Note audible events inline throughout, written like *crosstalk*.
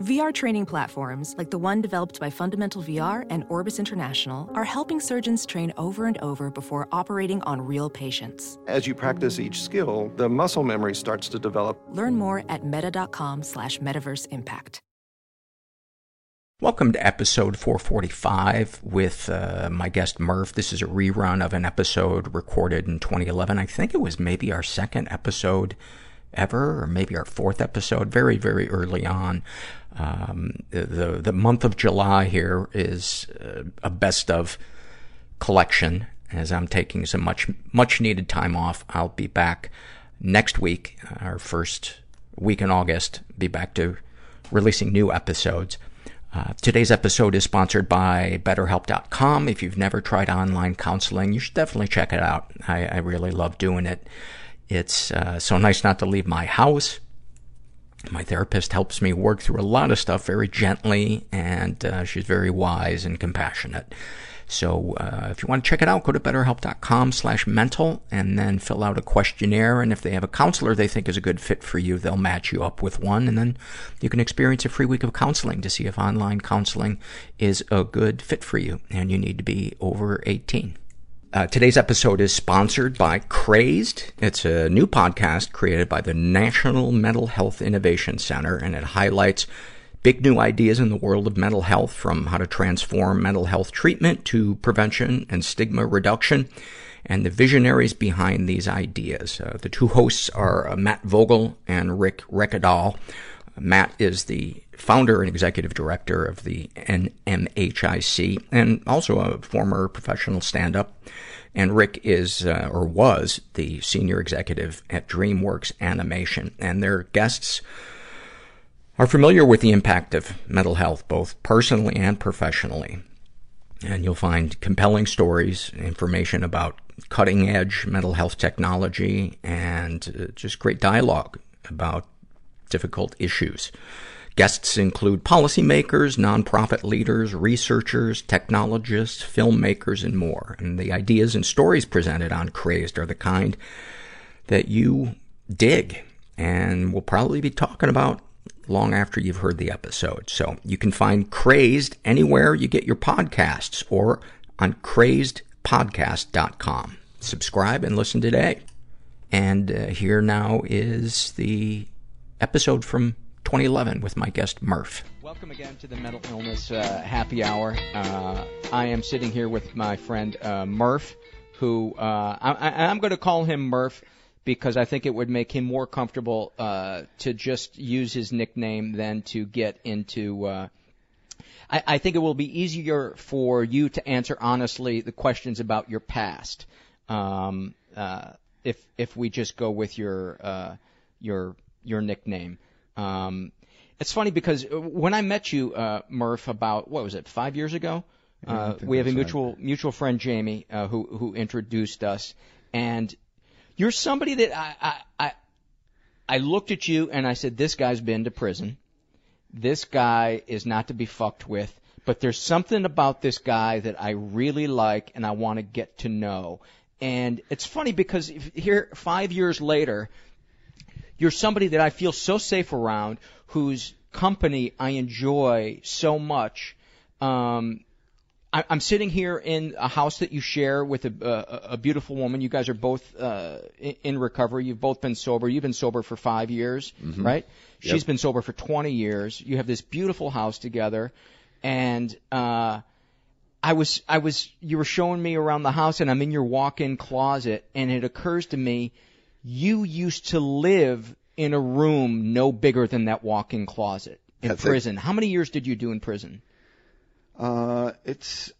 VR training platforms, like the one developed by Fundamental VR and Orbis International, are helping surgeons train over and over before operating on real patients. As you practice each skill, the muscle memory starts to develop. Learn more at meta.com slash metaverse impact. Welcome to episode 445 with uh, my guest Murph. This is a rerun of an episode recorded in 2011. I think it was maybe our second episode ever, or maybe our fourth episode, very, very early on. Um, the, the month of July here is uh, a best of collection as I'm taking some much, much needed time off. I'll be back next week, our first week in August, be back to releasing new episodes. Uh, today's episode is sponsored by BetterHelp.com. If you've never tried online counseling, you should definitely check it out. I, I really love doing it. It's uh, so nice not to leave my house. My therapist helps me work through a lot of stuff very gently, and uh, she's very wise and compassionate. So uh, if you want to check it out, go to betterhelp.com slash mental and then fill out a questionnaire. And if they have a counselor they think is a good fit for you, they'll match you up with one. And then you can experience a free week of counseling to see if online counseling is a good fit for you. And you need to be over 18. Uh, today's episode is sponsored by Crazed. It's a new podcast created by the National Mental Health Innovation Center, and it highlights big new ideas in the world of mental health, from how to transform mental health treatment to prevention and stigma reduction, and the visionaries behind these ideas. Uh, the two hosts are uh, Matt Vogel and Rick Rekedal. Matt is the founder and executive director of the NMHIC and also a former professional stand-up. And Rick is, uh, or was, the senior executive at DreamWorks Animation. And their guests are familiar with the impact of mental health, both personally and professionally. And you'll find compelling stories, information about cutting edge mental health technology, and uh, just great dialogue about difficult issues. Guests include policymakers, nonprofit leaders, researchers, technologists, filmmakers, and more. And the ideas and stories presented on Crazed are the kind that you dig and will probably be talking about long after you've heard the episode. So you can find Crazed anywhere you get your podcasts or on crazedpodcast.com. Subscribe and listen today. And uh, here now is the episode from 2011 with my guest Murph. Welcome again to the Mental Illness uh, Happy Hour. Uh, I am sitting here with my friend uh, Murph, who uh, I, am going to call him Murph because I think it would make him more comfortable uh, to just use his nickname than to get into. Uh, I, I think it will be easier for you to answer honestly the questions about your past um, if if we just go with your your your nickname. Um, it's funny because when I met you, uh, Murph, about what was it, five years ago? Uh, we have a mutual right. mutual friend, Jamie, uh, who who introduced us, and you're somebody that I, I I I looked at you and I said, this guy's been to prison. This guy is not to be fucked with. But there's something about this guy that I really like and I want to get to know. And it's funny because here, five years later, you're somebody that I feel so safe around, whose company I enjoy so much. Um, I, I'm sitting here in a house that you share with a, a, a beautiful woman. You guys are both uh, in, in recovery. You've both been sober. You've been sober for five years, right? She's been sober for 20 years. You have this beautiful house together, and uh, I was I was you were showing me around the house, and I'm in your walk-in closet, and it occurs to me, you used to live in a room no bigger than that walk-in closet in prison. How many years did you do in prison? Uh, it's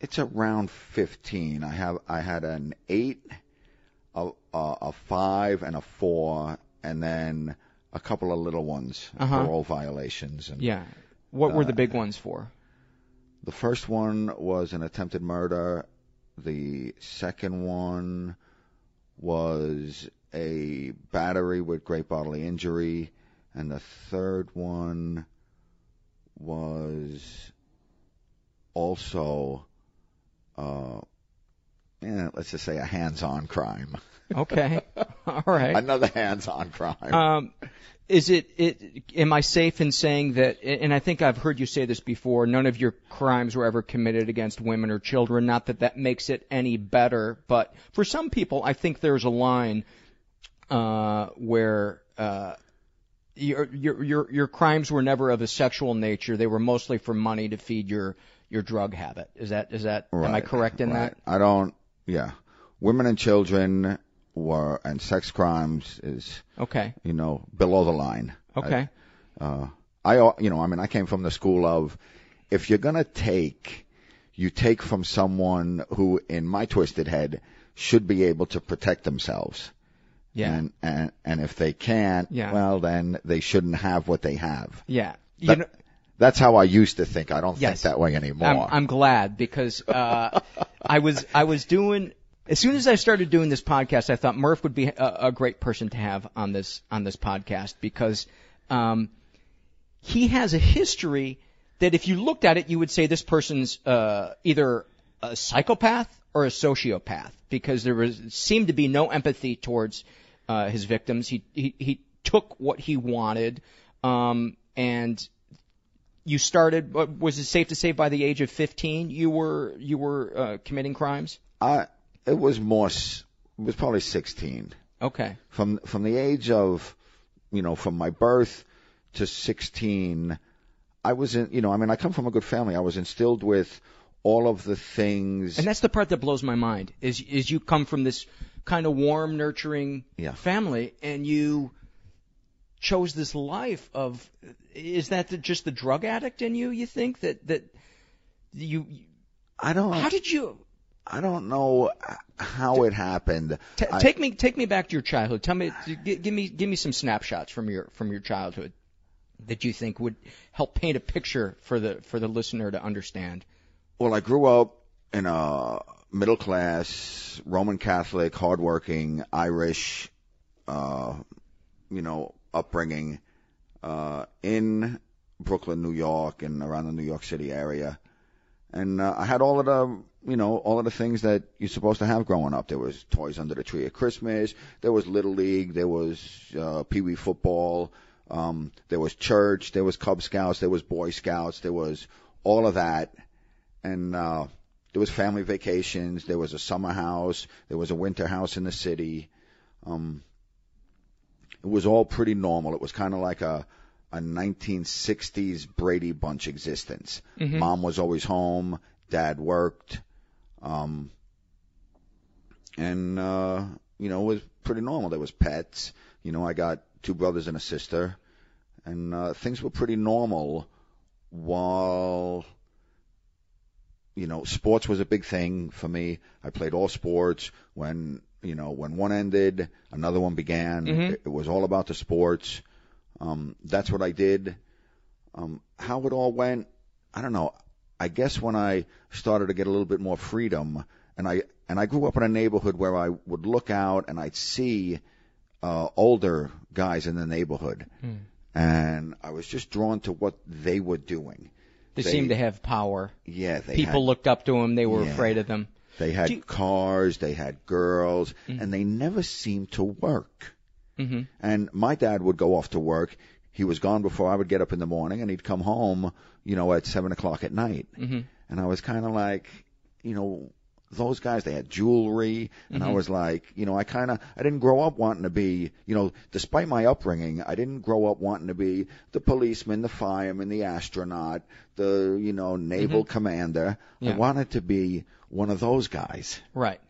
it's around 15. I have I had an eight, a a, a five, and a four, and then a couple of little ones Uh-huh. for all violations. And Yeah. What were the Uh, big ones for? The first one was an attempted murder. The second one was a battery with great bodily injury, and the third one was also, uh, yeah, let's just say a hands-on crime. Okay. *laughs* All right. Another hands-on crime. Um, is it, it, am I safe in saying that, and I think I've heard you say this before, none of your crimes were ever committed against women or children, not that that makes it any better, but for some people, I think there's a line, uh, where, uh, your, your, your, your crimes were never of a sexual nature. They were mostly for money to feed your, your drug habit. Is that, is that, am I correct in right. that? I don't. Yeah, women and children were and sex crimes is Okay. you know below the line. Okay. Uh, I you know I mean I came from the school of if you're gonna take, you take from someone who, in my twisted head, should be able to protect themselves. Yeah. And and and if they can't, Yeah. well then they shouldn't have what they have. yeah. You That- know, That's how I used to think. I don't Yes. think that way anymore. I'm, I'm glad because uh, I was I was doing as soon as I started doing this podcast, I thought Murph would be a, a great person to have on this on this podcast because um, he has a history that if you looked at it, you would say this person's uh, either a psychopath or a sociopath because there was seemed to be no empathy towards uh, his victims. He he he took what he wanted, um, and you started. Was it safe to say by the age of 15 you were you were uh, committing crimes? I it was more. It was probably 16. Okay. From from the age of, you know, from my birth to 16, I was in. You know, I mean, I come from a good family. I was instilled with all of the things. And that's the part that blows my mind is is you come from this kind of warm, nurturing Yeah. family, and you chose this life of. Is that the, just the drug addict in you? You think that that you? I don't. How did you? I don't know how it happened. T- I- take me take me back to your childhood. Tell me, g- give me give me some snapshots from your from your childhood that you think would help paint a picture for the for the listener to understand. Well, I grew up in a middle class, Roman Catholic, hardworking, Irish, uh, you know, upbringing, uh, in Brooklyn, New York, and around the New York City area. And uh, I had all of the, you know, all of the things that you're supposed to have growing up. There was toys under the tree at Christmas. There was Little League. There was uh, Pee Wee football. Um, there was church. There was Cub Scouts. There was Boy Scouts. There was all of that and uh, there was family vacations. There was a summer house. There was a winter house in the city. Um, it was all pretty normal. It was kind of like a a 1960s Brady Bunch existence. Mom was always home. Dad worked. Um, and uh, you know, it was pretty normal. There was pets. You know, I got two brothers and a sister, and uh, things were pretty normal. While you know, sports was a big thing for me. I played all sports. When you know, when one ended, another one began. It, it was all about the sports. Um, that's what I did. Um, how it all went, I don't know. I guess when I started to get a little bit more freedom, and I and I grew up in a neighborhood where I would look out and I'd see uh, older guys in the neighborhood, and I was just drawn to what they were doing. They, They- seemed to have power. Yeah, they People had, looked up to them. They were Yeah. afraid of them. they had you- cars, they had girls, Mm-hmm. and they never seemed to work. hmm And my dad would go off to work. He was gone before I would get up in the morning, and he'd come home, you know, at seven o'clock at night. Mm-hmm. And I was kind of like, you know, those guys, they had jewelry, and I was like, you know, I kind of, I didn't grow up wanting to be, you know, despite my upbringing, I didn't grow up wanting to be the policeman, the fireman, the astronaut, the, you know, naval commander. Yeah. I wanted to be one of those guys. Right.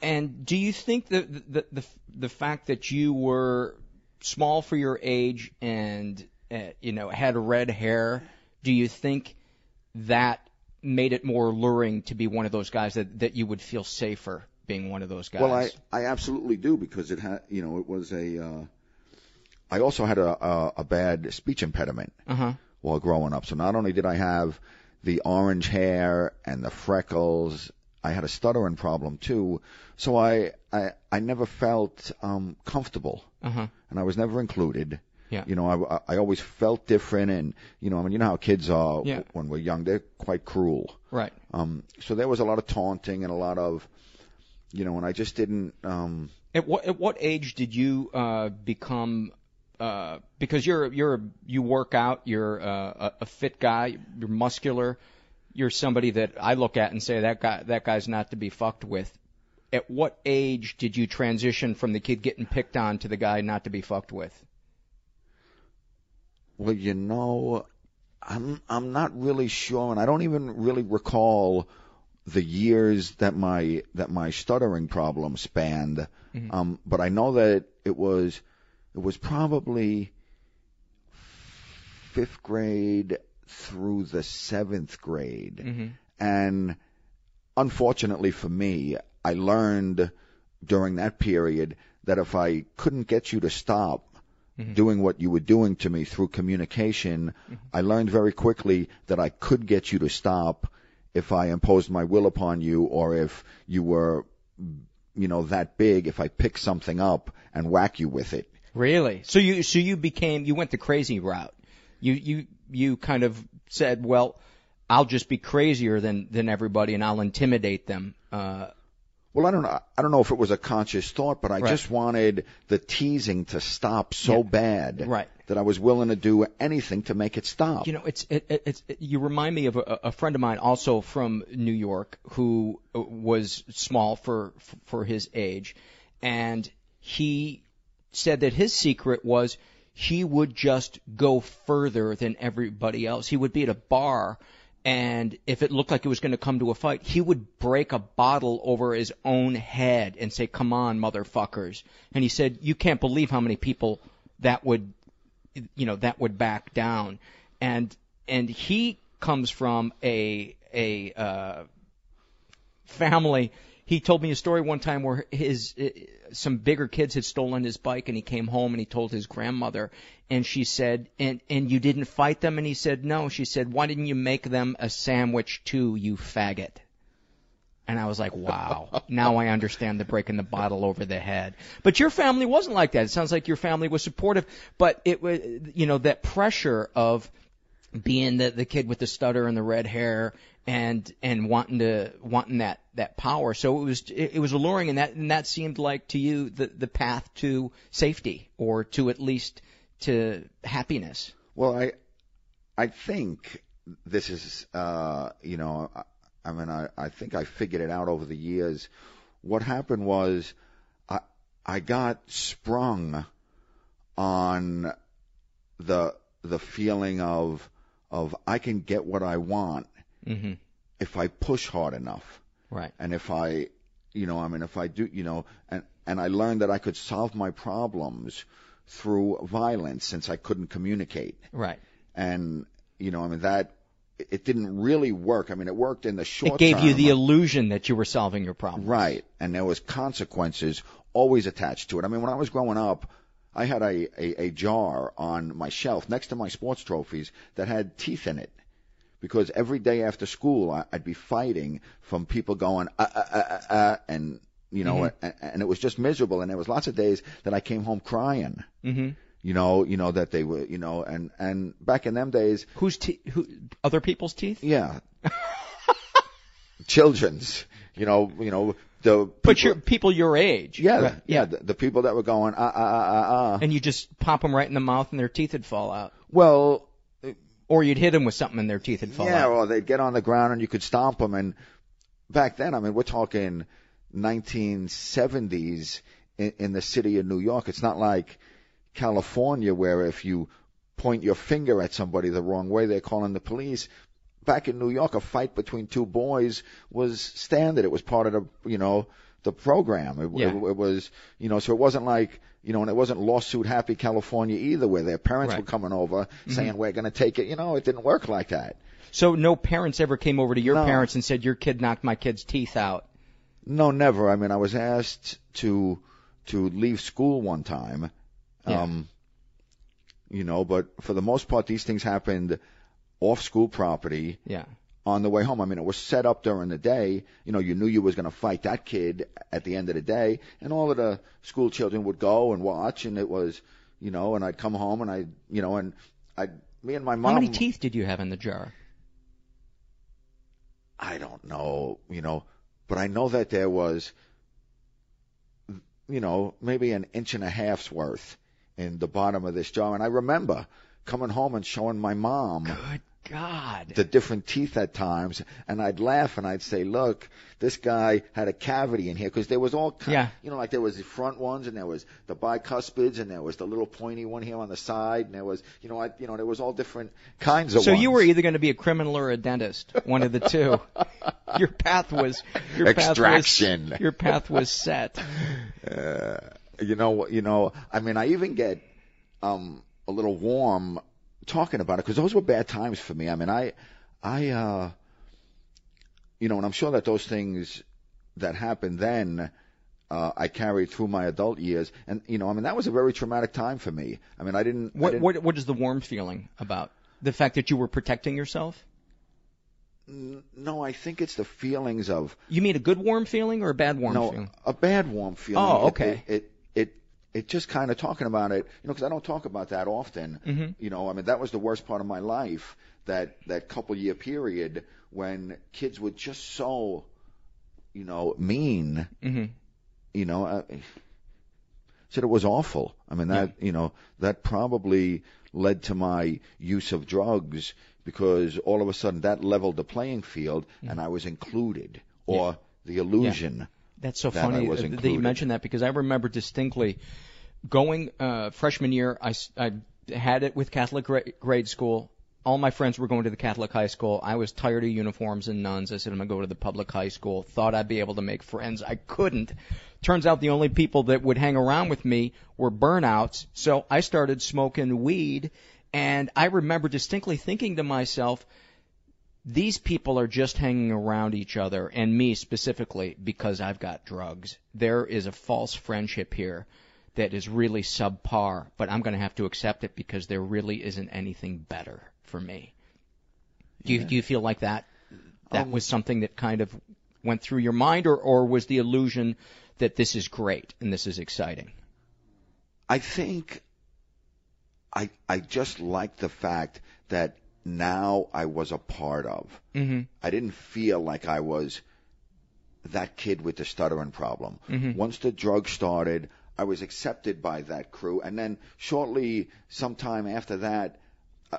And do you think that the, the the fact that you were small for your age and uh, you know had red hair, do you think that made it more alluring to be one of those guys that that you would feel safer being one of those guys? Well, I, I absolutely do because it had, you know, it was a, uh, I also had a, a, a bad speech impediment uh-huh. while growing up. So not only did I have the orange hair and the freckles, I had a stuttering problem too. So I, I, I never felt, um, comfortable Uh-huh. and I was never included. Yeah. You know, I, I always felt different and, you know, I mean, you know how kids are Yeah. when we're young, they're quite cruel. Right. Um, so there was a lot of taunting and a lot of, you know, and I just didn't, um, At what at what age did you uh, become? Uh, because you're you're you work out, you're uh, a, a fit guy, you're muscular, you're somebody that I look at and say that guy that guy's not to be fucked with. At what age did you transition from the kid getting picked on to the guy not to be fucked with? Well, you know, I'm I'm not really sure, and I don't even really recall the years that my that my stuttering problem spanned. Um, but I know that it was it was probably fifth grade through the seventh grade, mm-hmm. and unfortunately for me, I learned during that period that if I couldn't get you to stop mm-hmm. doing what you were doing to me through communication, mm-hmm. I learned very quickly that I could get you to stop if I imposed my will upon you or if you were, you know, that big, if I pick something up and whack you with it. Really? So you so you became you went the crazy route. You you you kind of said, well, I'll just be crazier than than everybody and I'll intimidate them. Uh, Well, I don't know. I don't know if it was a conscious thought, but I Right. just wanted the teasing to stop so bad Right. that I was willing to do anything to make it stop. You know, it's it, it, it's it, you remind me of a, a friend of mine also from New York who uh, was small for for his age, and he said that his secret was he would just go further than everybody else. He would be at a bar. And if it looked like it was going to come to a fight, he would break a bottle over his own head and say, "Come on, motherfuckers!" And he said, "You can't believe how many people that would you know that would back down and and he comes from a a uh family he told me a story one time where his uh, some bigger kids had stolen his bike and he came home and he told his grandmother and she said and and you didn't fight them and he said no she said why didn't you make them a sandwich too you faggot and I was like, wow, now I understand the breaking the bottle over the head. But your family wasn't like that. It sounds like your family was supportive, but it was, you know, that pressure of being the, the kid with the stutter and the red hair and, and wanting to, wanting that, that power. So it was, it, was alluring and that, and that seemed like to you the, the path to safety or to at least to happiness. Well, I, I think this is, uh, you know, I, I mean, I, I think I figured it out over the years. What happened was, I, I got sprung on the, the feeling of, of I can get what I want Mm-hmm. if I push hard enough. Right. And if I, you know, I mean, if I do, you know, and, and I learned that I could solve my problems through violence since I couldn't communicate. Right. And, you know, I mean, that, it didn't really work. I mean, it worked in the short It gave you the illusion that you were solving your problem. Right. And there was consequences always attached to it. I mean, when I was growing up, I had a, a, a jar on my shelf next to my sports trophies that had teeth in it. Because every day after school, I, I'd be fighting from people going, uh, uh, uh, uh, uh and, you know, and, and it was just miserable. And there was lots of days that I came home crying. Mm-hmm. You know, you know, that they were, you know, and, and back in them days, Whose te- who other people's teeth? yeah. *laughs* Children's, you know, you know, the But people- you're people your age. yeah, Right. yeah, the, the people that were going ah ah ah ah ah. And you just pop them right in the mouth, and their teeth would fall out. Well, Or you'd hit them with something, and their teeth would fall yeah, out. or they'd get on the ground and you could stomp them. And back then, I mean, we're talking 1970s in, in the city of New York. It's not like California where if you point your finger at somebody the wrong way, they're calling the police. Back in New York, a fight between two boys was standard. It was part of the, you know, the program. It, Yeah. it, it was, you know, so it wasn't like, you know, and it wasn't lawsuit happy California either, where their parents Right. were coming over saying we're going to take it. You know, it didn't work like that. So no parents ever came over to your No. parents and said your kid knocked my kid's teeth out. No, never. I mean, I was asked to to leave school one time. Yeah. Um, you know, but for the most part, these things happened off school property Yeah. On the way home. I mean, it was set up during the day. You know, you knew you was going to fight that kid at the end of the day, and all of the school children would go and watch, and it was, you know, and I'd come home and I, you know, and I, me and my mom. How many teeth did you have in the jar? I don't know, you know, but I know that there was, you know, maybe an inch and a half's worth in the bottom of this jar. And I remember coming home and showing my mom Good God. the different teeth at times, and I'd laugh and I'd say, "Look, this guy had a cavity in here because there was all, Yeah. you know, like there was the front ones, and there was the bicuspids, and there was the little pointy one here on the side, and there was, you know, I, you know, there was all different kinds of So ones. you were either going to be a criminal or a dentist, one of the two. *laughs* your path was your Extraction. Path was, your path was set. *laughs* Uh, you know, you know, I mean, I even get um a little warm talking about it because those were bad times for me. I mean, I, I, uh, you know, and I'm sure that those things that happened then. Uh, I carried through my adult years, and you know, I mean, that was a very traumatic time for me. I mean, I didn't. I What didn't what what is the warm feeling about the fact that you were protecting yourself? no, I think it's the feelings of You mean a good warm feeling or a bad warm no, feeling? a bad warm feeling. Oh, It- okay. It it it, it just kind of talking about it, you know, because I don't talk about that often. Mhm. You know, I mean, that was the worst part of my life. That that couple year period when kids were just so, you know, mean. hmm You know, I, said it was awful. I mean, that you know, that probably led to my use of drugs because all of a sudden that leveled the playing field and I was included or the illusion. That's so that funny that you mentioned that because I remember distinctly going uh, freshman year. I, I had it with Catholic gra- grade school. All my friends were going to the Catholic high school. I was tired of uniforms and nuns. I said I'm gonna go to the public high school. Thought I'd be able to make friends. I couldn't. Turns out the only people that would hang around with me were burnouts. So I started smoking weed, and I remember distinctly thinking to myself, these people are just hanging around each other, and me specifically, because I've got drugs. There is a false friendship here that is really subpar, but I'm going to have to accept it because there really isn't anything better for me. Do you, do you feel like that? That Um, was something that kind of went through your mind, or, or was the illusion that this is great and this is exciting? I think I I just like the fact that now I was a part of. Mm-hmm. I didn't feel like I was that kid with the stuttering problem. Once the drug started, I was accepted by that crew, and then shortly, sometime after that,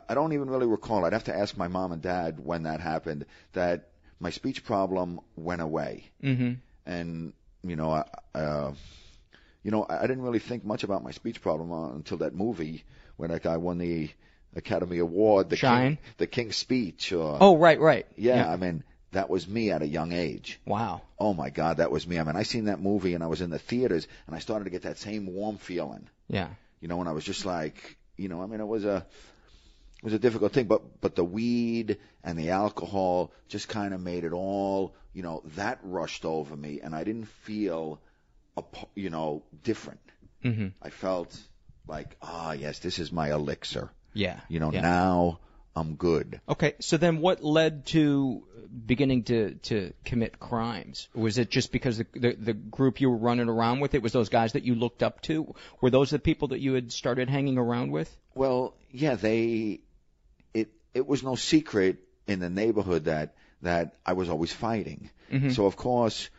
I- don't even really recall. I'd have to ask my mom and dad when that happened. That my speech problem went away, Mm-hmm. and you know, I, uh, you know, I didn't really think much about my speech problem until that movie when that guy won the Academy Award, the Shine? King, the King's Speech. Or, Oh, right, right. yeah, I mean, that was me at a young age. Wow. Oh my God, that was me. I mean, I seen that movie and I was in the theaters and I started to get that same warm feeling. Yeah. You know, and I was just like, you know, I mean, it was a, it was a difficult thing, but but the weed and the alcohol just kind of made it all, you know, that rushed over me, and I didn't feel, a, you know, different. Mm-hmm. I felt like, ah, yes, this is my elixir. Yeah. You know, yeah. now I'm good. Okay, so then what led to beginning to to commit crimes? Was it just because the, the the group you were running around with it was those guys that you looked up to? Were those the people that you had started hanging around with? Well, yeah, they it it was no secret in the neighborhood that that I was always fighting. Mhm. So of course,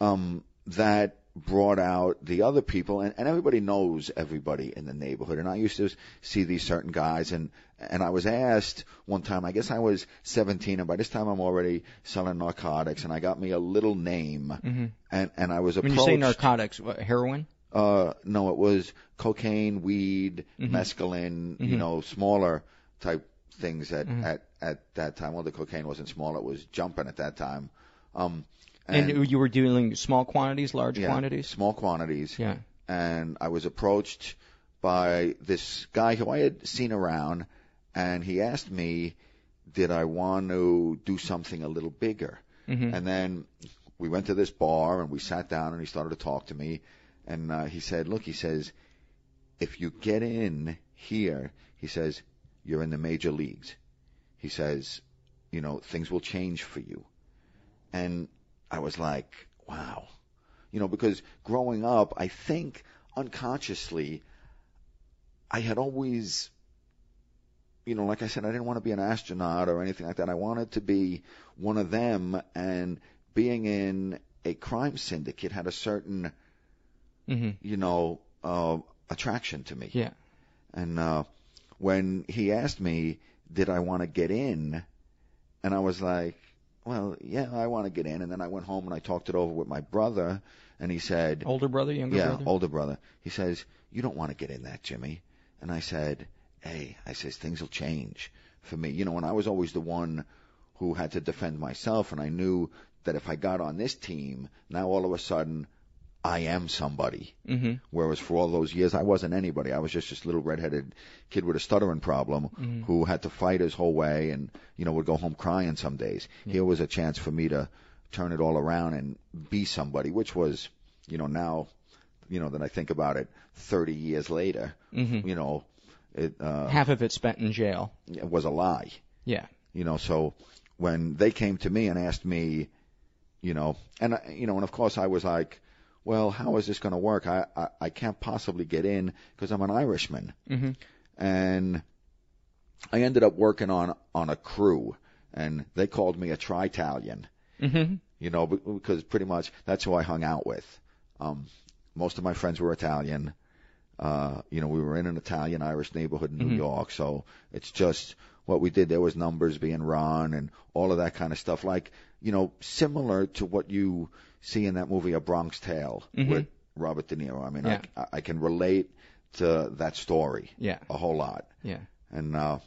um, that brought out the other people, and, and everybody knows everybody in the neighborhood. And I used to see these certain guys, and and I was asked one time. I guess I was 17, and by this time I'm already selling narcotics, and I got me a little name, Mm-hmm. and and I was approached. When you say narcotics, what, heroin? Uh, no, it was cocaine, weed, Mhm. mescaline, Mhm. you know, smaller type things at, Mhm. at, at that time. Well, the cocaine wasn't small, it was jumping at that time. Um, And, you were dealing small quantities, large yeah, quantities? Small quantities. Yeah. And I was approached by this guy who I had seen around, and he asked me, did I want to do something a little bigger? Mhm. And then we went to this bar and we sat down and he started to talk to me. And uh, he said, look, he says, if you get in here, he says, you're in the major leagues. He says, you know, things will change for you. And I was like, wow. You know, because growing up, I think unconsciously, I had always, you know, like I said, I didn't want to be an astronaut or anything like that. I wanted to be one of them, and being in a crime syndicate had a certain, Mm-hmm. you know, uh, attraction to me. Yeah. And uh, when he asked me, did I want to get in? And I was like, well, yeah, I want to get in. And then I went home and I talked it over with my brother, and he said, Older brother, younger brother. yeah, brother? older brother. He says, you don't want to get in that, Jimmy. And I said, hey, I says, things will change for me. You know, and I was always the one who had to defend myself, and I knew that if I got on this team, now all of a sudden, I am somebody. Mm-hmm. Whereas for all those years, I wasn't anybody. I was just this little redheaded kid with a stuttering problem Mhm. who had to fight his whole way and, you know, would go home crying some days. Here was a chance for me to turn it all around and be somebody, which was, you know, now, you know, that I think about it 30 years later, Mhm. you know, it, uh, Half of it spent in jail. it was a lie. Yeah. You know, so when they came to me and asked me, you know, and you know, and of course I was like, well, how is this going to work? I, I I can't possibly get in because I'm an Irishman, Mm-hmm. and I ended up working on on a crew, and they called me a Tritalian. Mm-hmm. You know, because pretty much that's who I hung out with. Um, most of my friends were Italian. Uh, you know, we were in an Italian Irish neighborhood in New Mhm. York, so it's just what we did. There was numbers being run and all of that kind of stuff, like you know, similar to what you see in that movie A Bronx Tale Mhm. with Robert De Niro. I mean, Yeah. I, I can relate to that story Yeah. a whole lot. Yeah. And uh,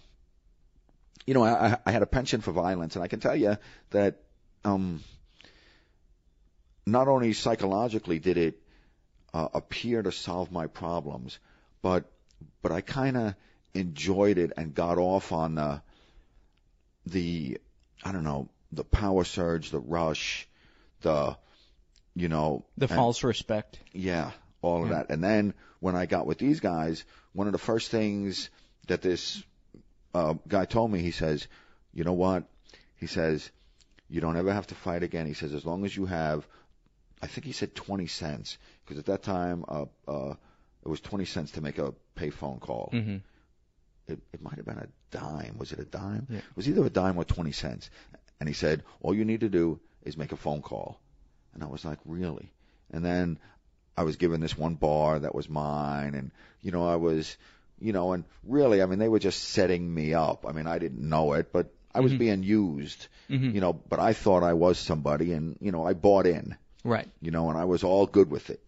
you know, I, I had a penchant for violence, and I can tell you that um, not only psychologically did it uh, appear to solve my problems, but but I kind of enjoyed it and got off on the the I don't know the power surge, the rush, the you know The and- false respect. yeah, all of that. And then when I got with these guys, one of the first things that this uh, guy told me, he says, "You know what?" He says, "You don't ever have to fight again." He says, "As long as you have, I think he said 20 cents, because at that time, uh, uh, it was 20 cents to make a pay phone call. Mm-hmm. It, it might have been a dime. Was it a dime? Yeah. It was either a dime or 20 cents. And he said, all you need to do is make a phone call. And I was like, really? And then I was given this one bar that was mine. And, you know, I was, you know, and really, I mean, they were just setting me up. I mean, I didn't know it, but I was Mhm. being used, Mhm. you know, but I thought I was somebody and, you know, I bought in Right. you know, and I was all good with it.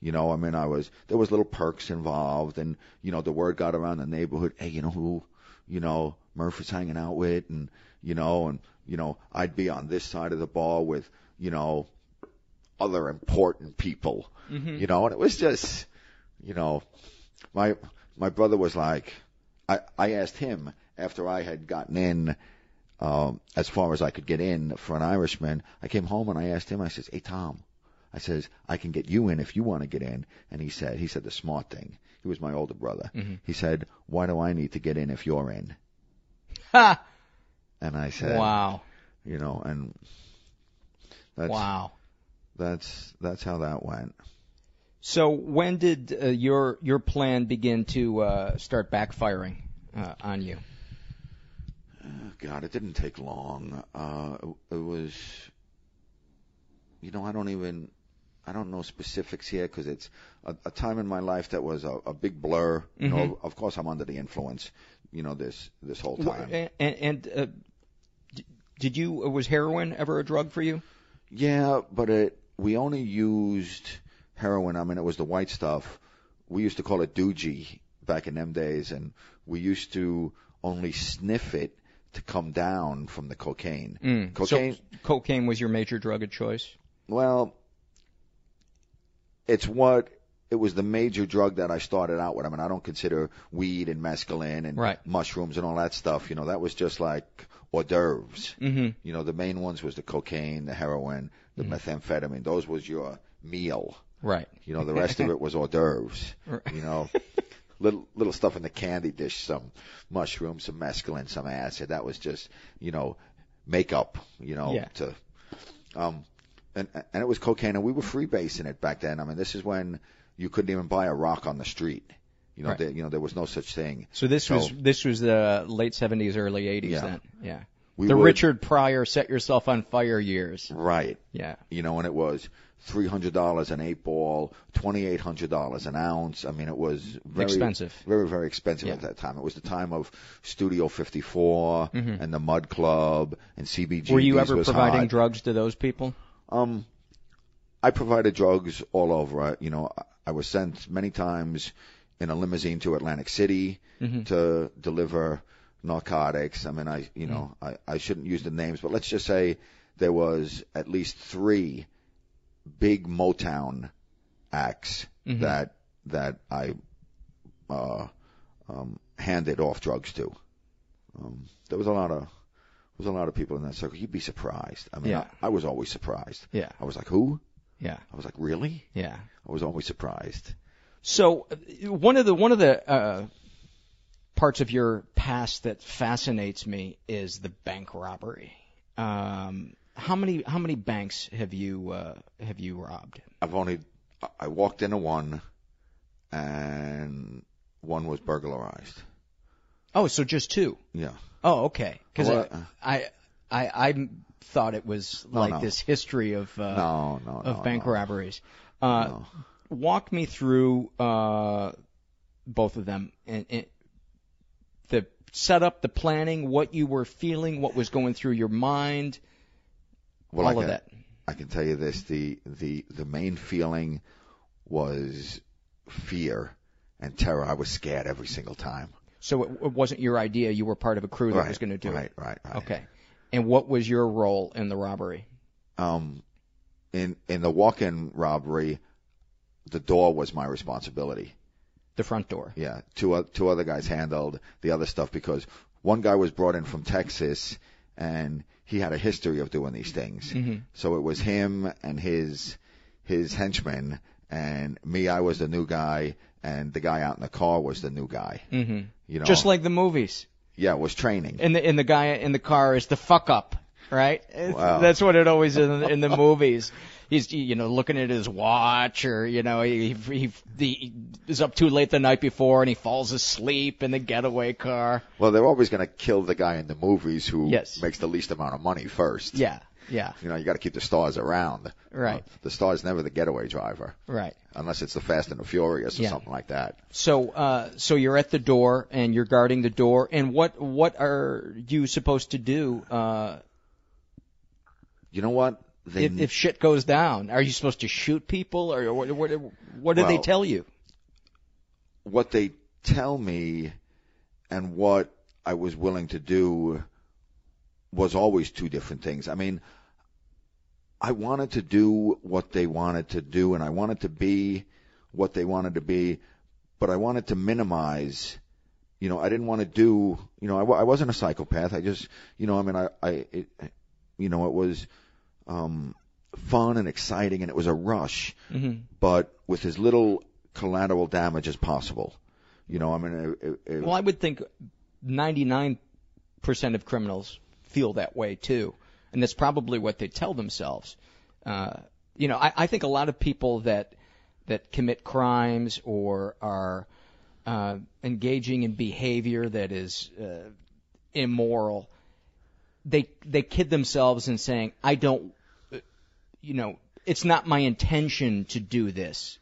You know, I mean, I was, there was little perks involved and, you know, the word got around the neighborhood, hey, you know who, you know, Murph is hanging out with and, you know, and, you know, I'd be on this side of the bar with, you know, other important people, Mhm. you know, and it was just, you know, my, my brother was like, I, I asked him after I had gotten in, um, as far as I could get in for an Irishman, I came home and I asked him, I says, hey Tom, I says, I can get you in if you want to get in. And he said, he said the smart thing. He was my older brother. Mhm. He said, why do I need to get in if you're in? Ha! And I said, Wow. you know, and that's, Wow. That's, that's how that went. So when did uh, your your plan begin to uh, start backfiring uh, on you? Oh, God, it didn't take long. Uh, it, it was, you know, I don't even, I don't know specifics here because it's a, a time in my life that was a, a big blur. Mm-hmm. know, of course I'm under the influence. You know, this this whole time. And, and uh, did you was heroin ever a drug for you? Yeah, but it we only used heroin. I mean, it was the white stuff. We used to call it doogie back in them days, and we used to only sniff it to come down from the cocaine. Mm. Cocaine. So cocaine was your major drug of choice. Well, it's what it was the major drug that I started out with. I mean, I don't consider weed and mescaline and Right. mushrooms and all that stuff. You know, that was just like hors d'oeuvres. Mm-hmm. You know, the main ones was the cocaine, the heroin, the methamphetamine. Those was your meal. Right. You know, the rest of it was hors d'oeuvres. Right. You know, little little stuff in the candy dish, some mushrooms, some mescaline, some acid. That was just, you know, makeup. You know, Yeah. to um, and and it was cocaine, and we were freebasing it back then. I mean, this is when you couldn't even buy a rock on the street. You know, Right. there, you know, there was no such thing. So this was this was the late seventies, early eighties. Yeah. Then, yeah. We the would- Richard Pryor set yourself on fire years. Right. Yeah. You know, and it was three hundred dollars an eight ball, twenty eight hundred dollars an ounce. I mean, it was very Expensive. very very expensive Yeah. at that time. It was the time of Studio 54 and the Mud Club and CBG. Mm-hmm. Were you ever providing hot. drugs to those people? Um, I provided drugs all over. I, you know, I- I was sent many times in a limousine to Atlantic City Mm-hmm. to deliver narcotics. I mean, I, you know, Mm. I, I shouldn't use the names, but let's just say there was at least three big Motown acts Mm-hmm. that that I uh, um, handed off drugs to. Um, there was a lot of there was a lot of people in that circle. You'd be surprised. I mean, Yeah. I, I was always surprised. Yeah. I was like, who? Yeah. I was like, really? Yeah. I was always surprised. So uh, one of the one of the uh, parts of your past that fascinates me is the bank robbery. Um, how many how many banks have you uh, have you robbed? I've only I- walked into one, and one was burglarized. Oh, so just two. Yeah. Oh, okay. Because Well, I, I I I thought it was No, like no. this history of uh, No, no, no. of bank no. robberies. Uh, No. Walk me through uh, both of them and, and the setup, the planning, what you were feeling, what was going through your mind, Well, all I of can, that. I can tell you this: the the the main feeling was fear and terror. I was scared every single time. So it, it wasn't your idea. You were part of a crew that right, was going to do right, it. Right, right, Okay. And what was your role in the robbery? Um, in in the walk-in robbery, the door was my responsibility. The front door. Yeah, two o- two other guys handled the other stuff because one guy was brought in from Texas and he had a history of doing these things. So it was him and his his henchmen and me. I was the new guy and the guy out in the car was the new guy. hmm You know, Just like the movies. yeah, it was training. And the and the guy in the car is the fuck up, right? Wow. That's what it always is in, the- in the *laughs* movies. He's you know looking at his watch, or you know he, he he is up too late the night before and he falls asleep in the getaway car. Well, they're always going to kill the guy in the movies who Yes. makes the least amount of money first. Yeah, yeah, You know, you got to keep the stars around. Right. Uh, the star's never the getaway driver right. unless it's the Fast and the Furious or Yeah. something like that. So uh so you're at the door and you're guarding the door, and what what are you supposed to do uh You know what? They if, if shit goes down? Are you supposed to shoot people, or what what, what do they tell you? what they tell me and what I was willing to do was always two different things. I mean, I wanted to do what they wanted to do and I wanted to be what they wanted to be, but I wanted to minimize, you know, I didn't want to do, you know, I, I wasn't a psychopath. I just, you know, I mean, I, I, it, you know, it was, um, fun and exciting and it was a rush, hmm but with as little collateral damage as possible. You know, I mean, it, it, Well, I would think 99% of criminals feel that way too, and that's probably what they tell themselves. Uh, you know, I, I think a lot of people that that commit crimes or are uh, engaging in behavior that is uh, immoral, they they kid themselves in saying, "I don't." You know, it's not my intention to do this.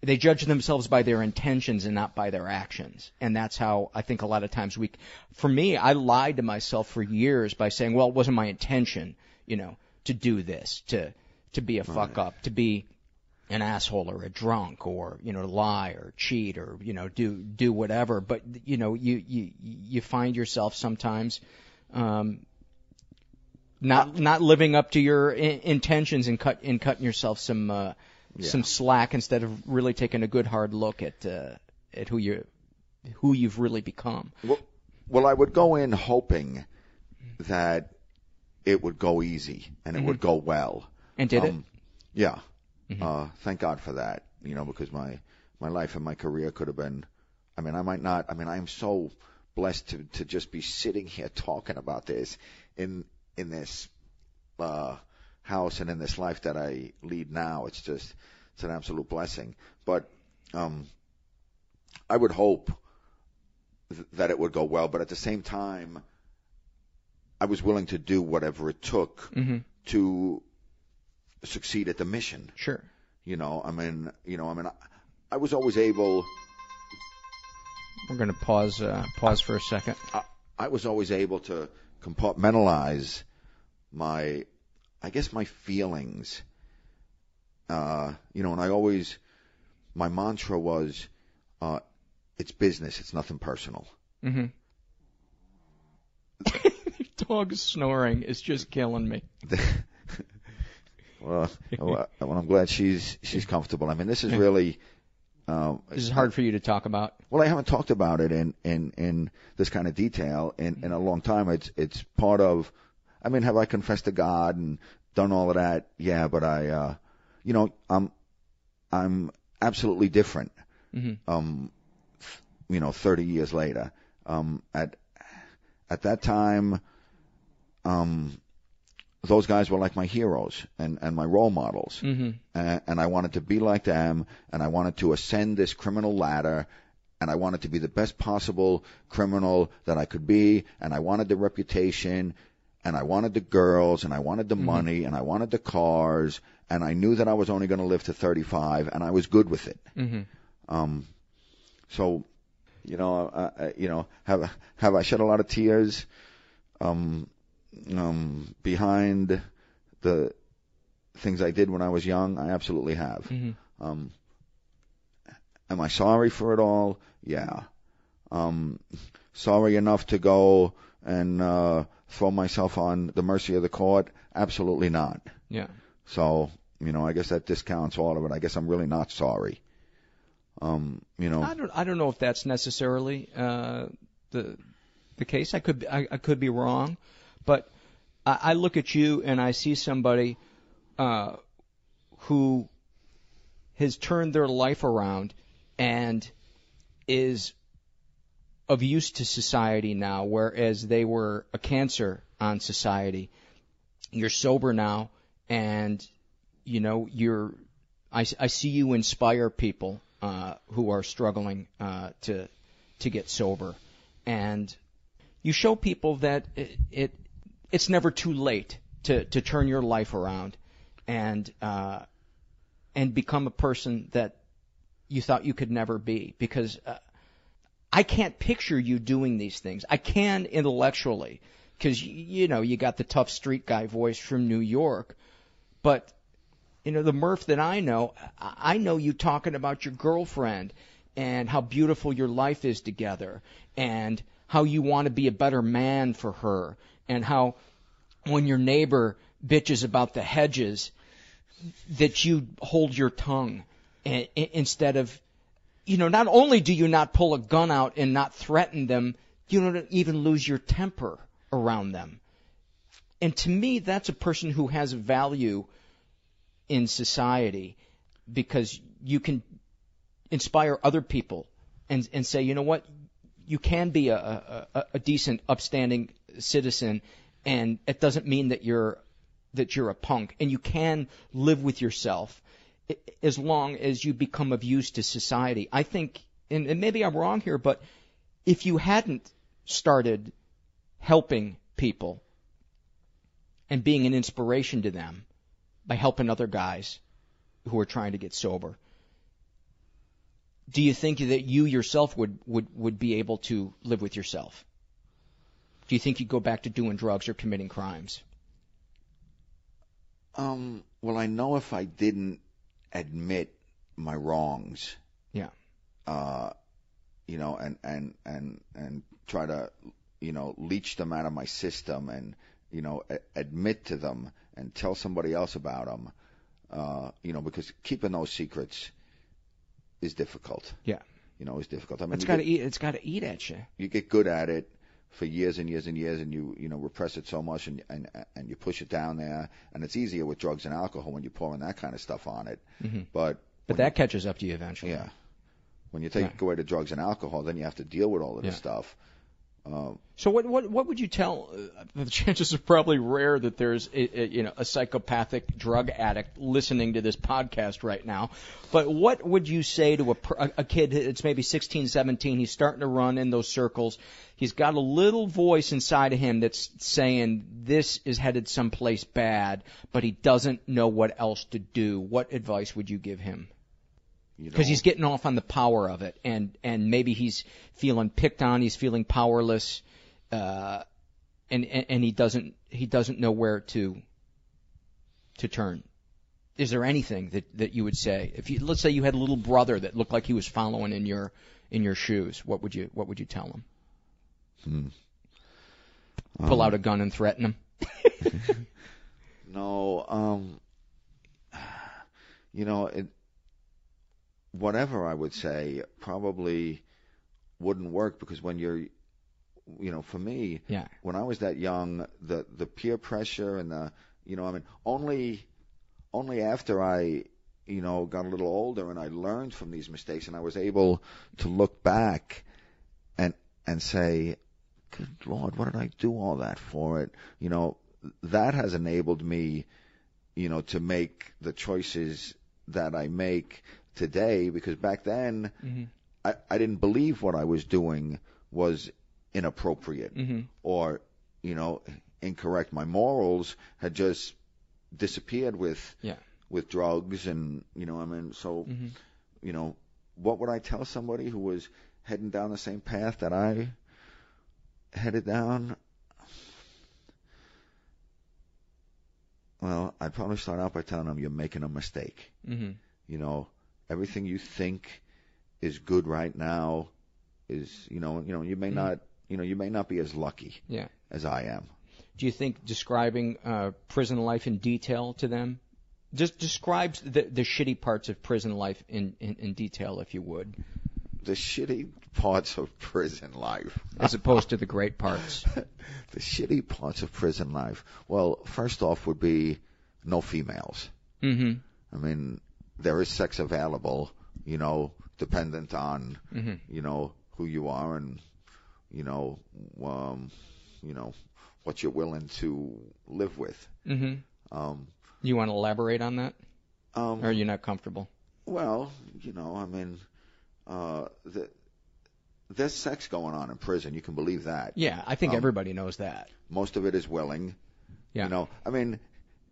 They judge themselves by their intentions and not by their actions. And that's how I think a lot of times we, for me, I lied to myself for years by saying, well, it wasn't my intention, you know, to do this, to, to be a fuck up, to be an asshole or a drunk or, you know, lie or cheat or, you know, do, do whatever. But, you know, you, you, you find yourself sometimes, um, not not living up to your in- intentions and cut and cutting yourself some uh, Yeah. some slack instead of really taking a good hard look at uh, at who you who you've really become. Well, well, I would go in hoping that it would go easy and it would go well. And did it? Um, Yeah. Uh, thank God for that. You know, because my my life and my career could have been. I mean, I might not. I mean, I am so blessed to to just be sitting here talking about this in in this uh, house and in this life that I lead now. It's just it's an absolute blessing. But um, I would hope th- that it would go well. But at the same time, I was willing to do whatever it took Mm-hmm. to succeed at the mission. Sure. You know, I mean, you know, I mean, I, I was always able, We're going to pause uh, pause for a second. I, I was always able to compartmentalize my, I guess, my feelings. Uh, you know, and I always, my mantra was, uh, it's business, it's nothing personal. Mm-hmm. *laughs* Dog snoring is just killing me. *laughs* well, well, I'm glad she's she's comfortable. I mean, this is really. Um, This is hard for you to talk about. Well, I haven't talked about it in in in this kind of detail in in a long time. It's it's part of. I mean, have I confessed to God and done all of that? Yeah, but I, uh, you know, I'm I'm absolutely different. Mhm. Um, you know, 30 years later. Um, at at that time, um, those guys were like my heroes and and my role models Mm-hmm. and, and I wanted to be like them, and I wanted to ascend this criminal ladder, and I wanted to be the best possible criminal that I could be, and I wanted the reputation, and I wanted the girls, and I wanted the money, and I wanted the cars, and I knew that I was only going to live to 35, and I was good with it. Mm-hmm. Um, so, you know, uh, you know, have have I shed a lot of tears? Um, um, behind the things I did when I was young, I absolutely have. Mhm. Um, am I sorry for it all? Yeah. Um, sorry enough to go and uh, throw myself on the mercy of the court? Absolutely not. Yeah. So, you know, I guess that discounts all of it. I guess I'm really not sorry. Um, you know, I don't I don't know if that's necessarily uh, the the case. I could I, I could be wrong, but I, I look at you and I see somebody uh, who has turned their life around and is of use to society now, whereas they were a cancer on society. You're sober now, and you know you're. I, I see you inspire people uh, who are struggling uh, to to get sober, and you show people that it, it it's never too late to to turn your life around, and uh, and become a person that you thought you could never be because. Uh, I can't picture you doing these things. I can intellectually, because you know you got the tough street guy voice from New York, but you know the Murph that I know, I I know you talking about your girlfriend and how beautiful your life is together, and how you want to be a better man for her, and how when your neighbor bitches about the hedges, that you hold your tongue instead of you know, not only do you not pull a gun out and not threaten them, you don't even lose your temper around them. And to me, that's a person who has value in society because you can inspire other people and, and say, you know what, you can be a, a, a decent, upstanding citizen, and it doesn't mean that you're that you're a punk, and you can live with yourself as long as you become of use to society. I think, and, and maybe I'm wrong here, but if you hadn't started helping people and being an inspiration to them, by helping other guys who are trying to get sober. Do you think that you yourself would, would, would be able to live with yourself? Do you think you'd go back to doing drugs or committing crimes? Um, well, I know if I didn't admit my wrongs, Yeah. uh, you know, and and and and try to, you know, leach them out of my system and you know a- admit to them and tell somebody else about them, uh, you know, because keeping those secrets is difficult. Yeah. You know, it's difficult. I mean, It's you got to eat. It's got to eat at you. you get good at it for years and years and years, and you you know repress it so much, and and and you push it down there, and it's easier with drugs and alcohol when you're pouring that kind of stuff on it. Mhm. But But that catches up to you eventually. yeah, when you take away the drugs and alcohol, then you have to deal with all of this Yeah. stuff. Um, So what what what would you tell? Uh, the chances are probably rare that there's a, a, you know a psychopathic drug addict listening to this podcast right now. But what would you say to a a, kid that's maybe 16, 17? He's starting to run in those circles. He's got a little voice inside of him that's saying this is headed someplace bad, but he doesn't know what else to do. What advice would you give him? Because he's getting off on the power of it, and and maybe he's feeling picked on, he's feeling powerless, uh, and, and and he doesn't he doesn't know where to to turn. Is there anything that that you would say if you let's say you had a little brother that looked like he was following in your in your shoes? What would you what would you tell him? hmm. Pull Um, out a gun and threaten him? *laughs* No, um, you know, it, whatever I would say probably wouldn't work because when you're, you know, for me, Yeah. when I was that young, the the peer pressure and the, you know, I mean, only, only after I, you know, got a little older and I learned from these mistakes and I was able to look back and and say, good lord, what did I do all that for? It, you know, that has enabled me, you know, to make the choices that I make today because back then Mhm. I, I didn't believe what I was doing was inappropriate Mhm. or, you know, incorrect. My morals had just disappeared with Yeah. with drugs and you know, I mean so Mhm. you know, what would I tell somebody who was heading down the same path that I headed down? Well, I'd probably start out by telling them you're making a mistake. Mhm. You know, everything you think is good right now is, you know, you know, you may Mhm. not, you know, you may not be as lucky Yeah. as I am. Do you think describing uh, prison life in detail to them just describes the the shitty parts of prison life in, in, in detail, if you would, The shitty parts of prison life. as opposed to the great parts? *laughs* the shitty parts of prison life. Well, first off would be no females. Mm-hmm. I mean, there is sex available, you know, dependent on, Mhm. you know, who you are and, you know, um, you know, what you're willing to live with. Mm-hmm. Um, You want to elaborate on that, um, or are you not comfortable? well, you know, I mean, uh, the, there's sex going on in prison. You can believe that. Yeah, I think Um, everybody knows that. Most of it is willing. Yeah. You know, I mean,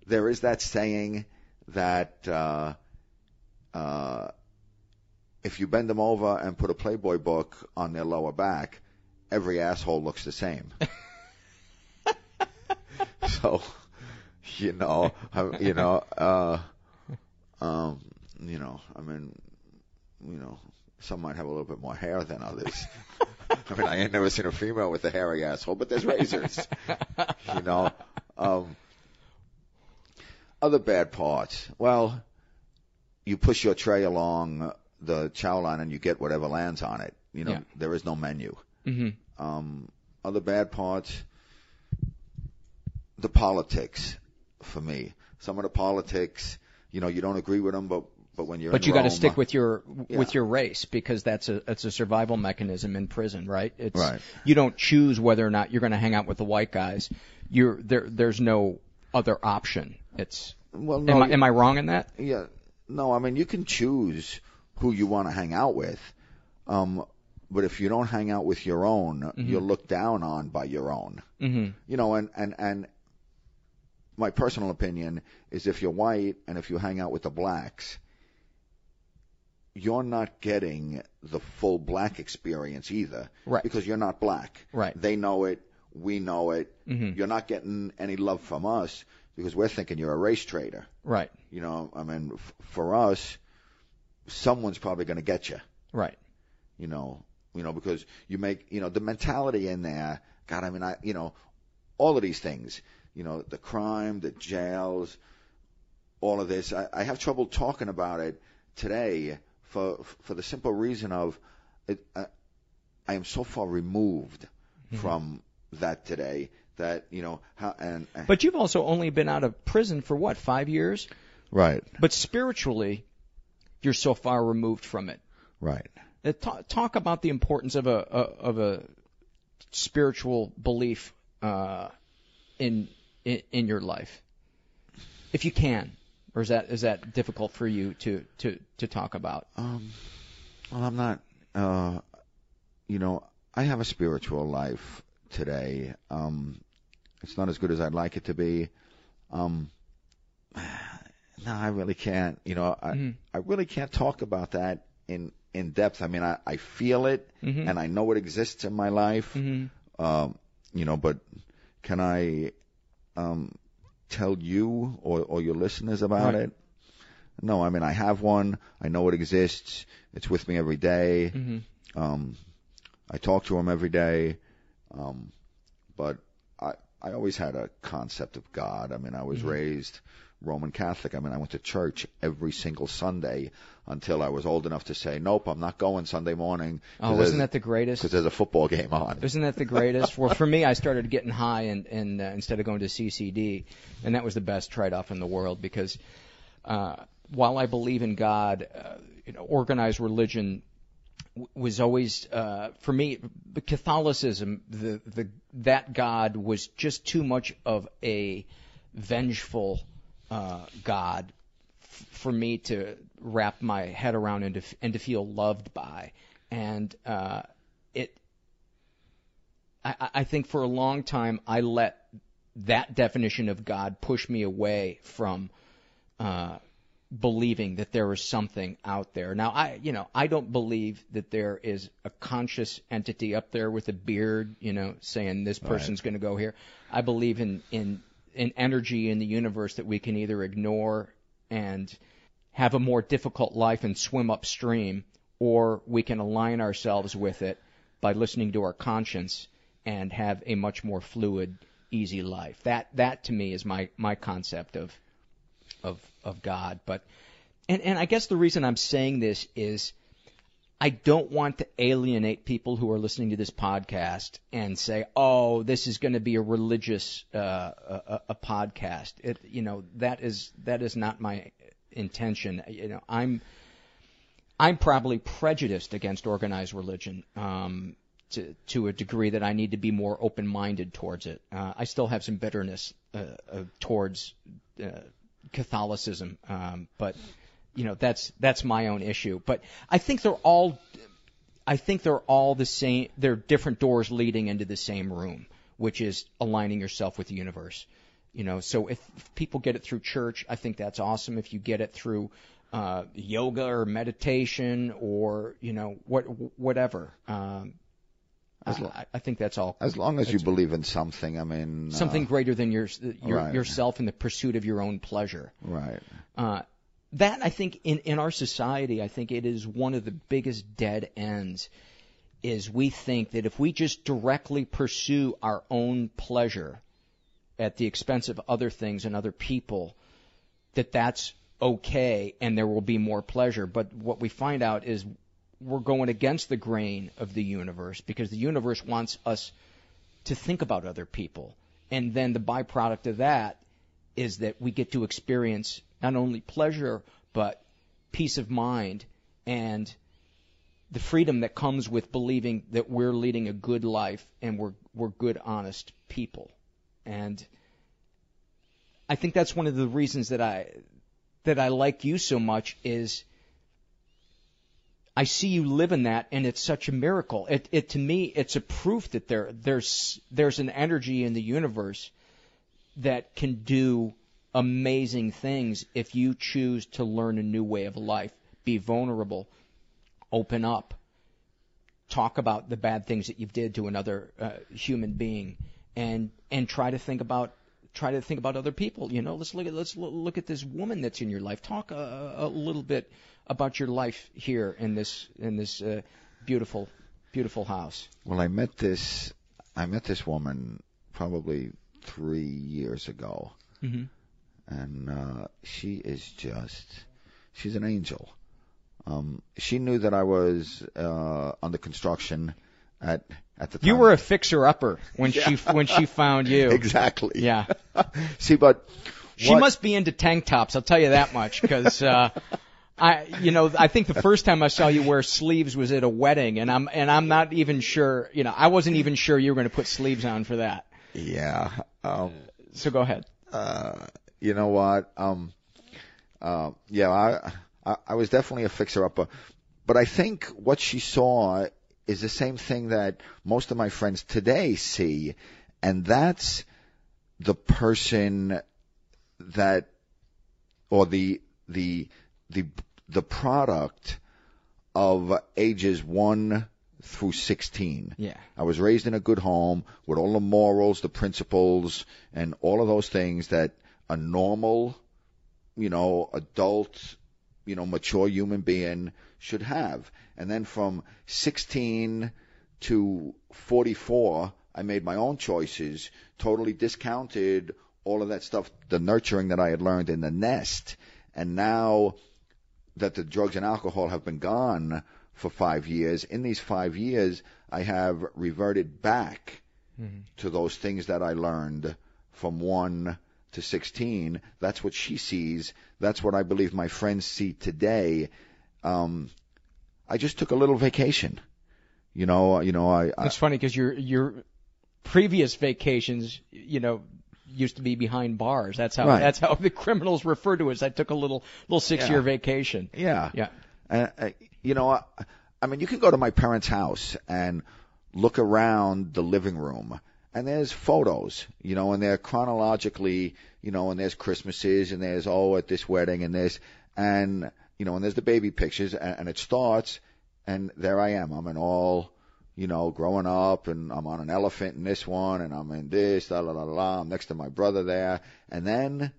there is that saying that uh, uh, if you bend them over and put a Playboy book on their lower back, every asshole looks the same. *laughs* so, you know, I, you know, uh, um, you know, I mean, you know, some might have a little bit more hair than others. *laughs* I mean, I ain't never seen a female with a hairy asshole, but there's razors. you know, um, other bad parts. Well, you push your tray along the chow line and you get whatever lands on it. You know, Yeah. there is no menu. Mm-hmm. Um, other bad parts, the politics for me. Some of the politics, you know, you don't agree with them, but but when you're But you got to stick with your Yeah. with your race because that's a that's a survival mechanism in prison, right? It's Right. you don't choose whether or not you're going to hang out with the white guys. You're there. There's no other option. It's Well, no, am I am I wrong in that? Yeah. No, I mean you can choose who you want to hang out with. Um but if you don't hang out with your own, Mm-hmm. you're looked down on by your own. Mm-hmm. You know, and and and my personal opinion is if you're white and if you hang out with the blacks, you're not getting the full black experience either. Right. Because you're not black. Right. They know it. We know it. Mhm. You're not getting any love from us because we're thinking you're a race traitor. Right. You know, I mean, f- for us, someone's probably going to get you. Right. You know, you know, because you make, you know, the mentality in there. God, I mean, I, you know, all of these things. You know, the crime, the jails, all of this. I, I have trouble talking about it today for for the simple reason of, it, I, I am so far removed mm-hmm. from that today that you know how and But you've also only been out of prison for what, five years? right, But spiritually, you're so far removed from it. right. Uh, Talk, talk about the importance of a, a of a spiritual belief uh, in, in in your life, if you can, or is that is that difficult for you to to to talk about? Um, well, I'm not. Uh, you know, I have a spiritual life today. Um, it's not as good as I'd like it to be. Um, no, I really can't. You know, I Mhm. I really can't talk about that in in depth. I mean, I I feel it Mhm. and I know it exists in my life. Mhm. Um, you know, but can I um tell you or or your listeners about Right. it? No, I mean I have one. I know it exists. It's with me every day. Mhm. Um, I talk to him every day. Um, but I always had a concept of God. I mean, I was Mhm. raised Roman Catholic. I mean, I went to church every single Sunday until I was old enough to say, "Nope, I'm not going Sunday morning." Oh, wasn't that the greatest? Because there's a football game on. Isn't that the greatest? well, for me, I started getting high and, and uh, instead of going to CCD, and that was the best trade-off in the world because uh, while I believe in God, uh, you know, organized religion was always uh, for me Catholicism. The the that God was just too much of a vengeful uh, God f- for me to wrap my head around and to and to feel loved by, and uh, it I, I- I think for a long time I let that definition of God push me away from uh, believing that there is something out there. Now I, you know, I don't believe that there is a conscious entity up there with a beard, you know, saying this person's going to go here. I believe in in in energy in the universe that we can either ignore and have a more difficult life and swim upstream, or we can align ourselves with it by listening to our conscience and have a much more fluid, easy life. That that to me is my my concept of of of God. But and and I guess the reason I'm saying this is I don't want to alienate people who are listening to this podcast and say, "Oh, this is going to be a religious uh, a, a podcast." It, you know, that is that is not my intention. You know, I'm I'm probably prejudiced against organized religion um, to to a degree that I need to be more open-minded towards it. Uh, I still have some bitterness uh, uh, towards uh, Catholicism, um, but you know that's that's my own issue. But I think they're all I think they're all the same. They're different doors leading into the same room, which is aligning yourself with the universe. You know, so if, if people get it through church, I think that's awesome. If you get it through uh, yoga or meditation or you know what whatever, um, lo- I, I think that's all. As long as you believe in something, I mean, something uh, greater than your, your right. yourself in the pursuit of your own pleasure. right? Uh, that I think in in our society, I think it is one of the biggest dead ends. Is we think that if we just directly pursue our own pleasure at the expense of other things and other people, that that's okay and there will be more pleasure. But what we find out is we're going against the grain of the universe because the universe wants us to think about other people. And then the byproduct of that is that we get to experience not only pleasure, but peace of mind and the freedom that comes with believing that we're leading a good life and we're, we're good, honest people. And I think that's one of the reasons that I, that I like you so much is I see you live in that, and it's such a miracle. It, it to me, it's a proof that there there's there's an energy in the universe that can do amazing things if you choose to learn a new way of life, be vulnerable, open up, talk about the bad things that you did to another uh, human being, and and try to think about try to think about other people. You know, let's look at let's look at this woman that's in your life. Talk a, a little bit about your life here in this in this uh, beautiful beautiful house. Well, I met this I met this woman probably three years ago, Mm-hmm. and uh, she is just she's an angel. Um, she knew that I was uh, under construction at at the time. You were a fixer upper when she when she found you. *laughs* exactly. Yeah. *laughs* See, but She what- must be into tank tops. I'll tell you that much because uh, *laughs* I, you know, I think the first time I saw you wear sleeves was at a wedding, and I'm and I'm not even sure. You know, I wasn't even sure you were going to put sleeves on for that. Yeah. Um, So go ahead. uh, you know what? Um, uh, yeah, I, I, I was definitely a fixer-upper, but I think what she saw is the same thing that most of my friends today see, and that's the person that, or the the the the product of ages one through sixteen. Yeah. I was raised in a good home with all the morals, the principles, and all of those things that a normal, you know, adult, you know, mature human being should have. And then from 16 to 44, I made my own choices, totally discounted all of that stuff, the nurturing that I had learned in the nest. And now that the drugs and alcohol have been gone for five years, in these five years, I have reverted back to those things that I learned from one to 16. That's what she sees. That's what I believe my friends see today. Um, I just took a little vacation. You know, you know, I, I It's funny because your your previous vacations, you know, used to be behind bars. That's how Right. that's how the criminals refer to us. I took a little little six year vacation. Yeah. Yeah. Uh, uh, you know, I, I mean, you can go to my parents' house and look around the living room, and there's photos, you know, and they're chronologically, you know, and there's Christmases, and there's oh at this wedding, and there's and you know, and there's the baby pictures, and, and it starts, and there I am. I'm in all, you know, growing up, and I'm on an elephant in this one, and I'm in this, la la la la. I'm next to my brother there, and then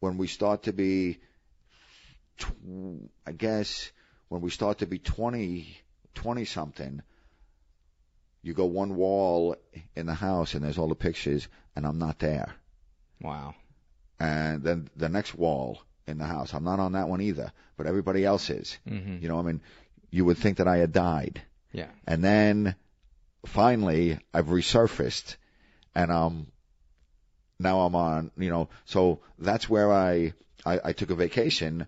when we start to be tw- I guess when we start to be 20, 20 something, you go one wall in the house and there's all the pictures and I'm not there. Wow. And then the next wall in the house, I'm not on that one either, but everybody else is. hmm You know, I mean, you would think that I had died. Yeah. And then finally I've resurfaced and um now I'm on, you know, so that's where I, I, I took a vacation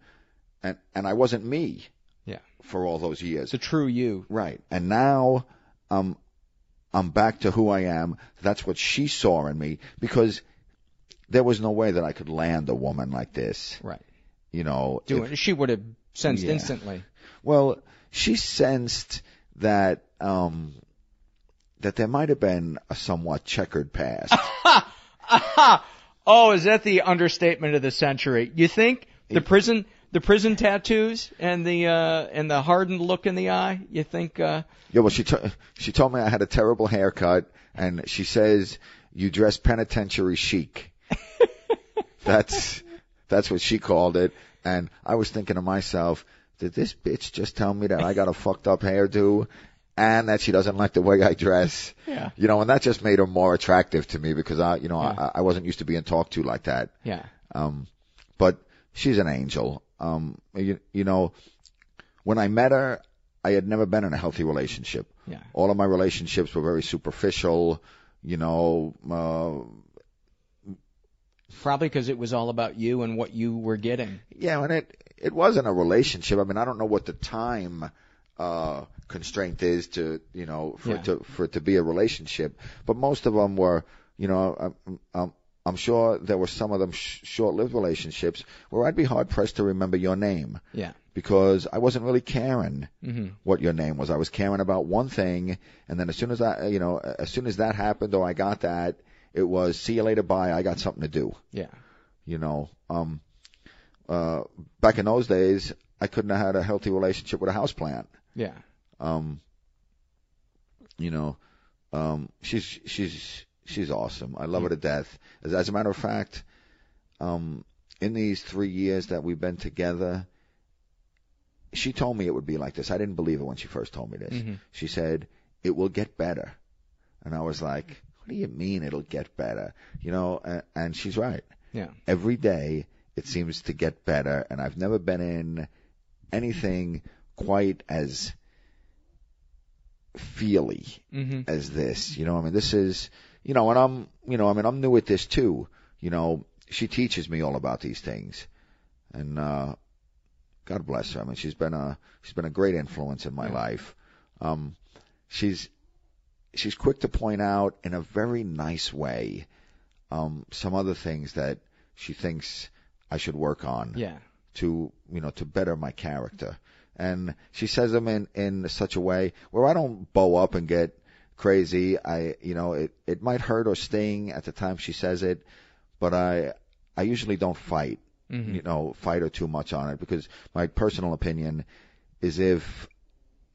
and, and I wasn't me. Yeah. For all those years. A true you. Right. And now um I'm back to who I am. That's what she saw in me because there was no way that I could land a woman like this. Right. You know, Do if- it. She would have sensed Yeah. instantly. well, she sensed that um that there might have been a somewhat checkered past. *laughs* oh, is that the understatement of the century? You think the prison the prison tattoos and the uh and the hardened look in the eye? You think uh yeah, well, she to- she told me I had a terrible haircut, and she says you dress penitentiary chic. *laughs* that's that's what she called it, and I was thinking to myself, did this bitch just tell me that I got a fucked up hairdo? And that she doesn't like the way I dress, Yeah. you know, and that just made her more attractive to me because I, you know, Yeah. I, I wasn't used to being talked to like that. yeah. Um, but she's an angel. Um, you, you know, when I met her, I had never been in a healthy relationship. Yeah. All of my relationships were very superficial. You know, uh, Probably because it was all about you and what you were getting. yeah, and it it wasn't a relationship. I mean, I don't know what the time uh constraint is to you know for Yeah. to for it to be a relationship, but most of them were, you know, I'm, I'm, I'm sure there were some of them sh- short-lived relationships where I'd be hard pressed to remember your name. Yeah. because I wasn't really caring hmm what your name was. I was caring about one thing, and then as soon as I, you know, as soon as that happened or I got that, It was see you later, bye. I got something to do. Yeah. You know, um, uh, back in those days, I couldn't have had a healthy relationship with a houseplant. Yeah. Um, you know, um, she's she's she's awesome. I love her to death. As, as a matter of fact, um, in these three years that we've been together, she told me it would be like this. I didn't believe it when she first told me this. Mhm. She said it will get better, and I was like, "What do you mean it'll get better?" You know, and, and she's right. Yeah. Every day it seems to get better, and I've never been in anything quite as feely Mhm. as this. You know, I mean, this is, you know, and I'm, you know, I mean, I'm new at this too. You know, she teaches me all about these things, and uh, God bless her. I mean, she's been a she's been a great influence in my Yeah. life. Um, she's she's quick to point out in a very nice way um, some other things that she thinks I should work on Yeah. to you know to better my character. And she says them in in such a way where I don't bow up and get crazy. I you know it it might hurt or sting at the time she says it, but I I usually don't fight. Mhm. You know, fight her too much on it because my personal opinion is if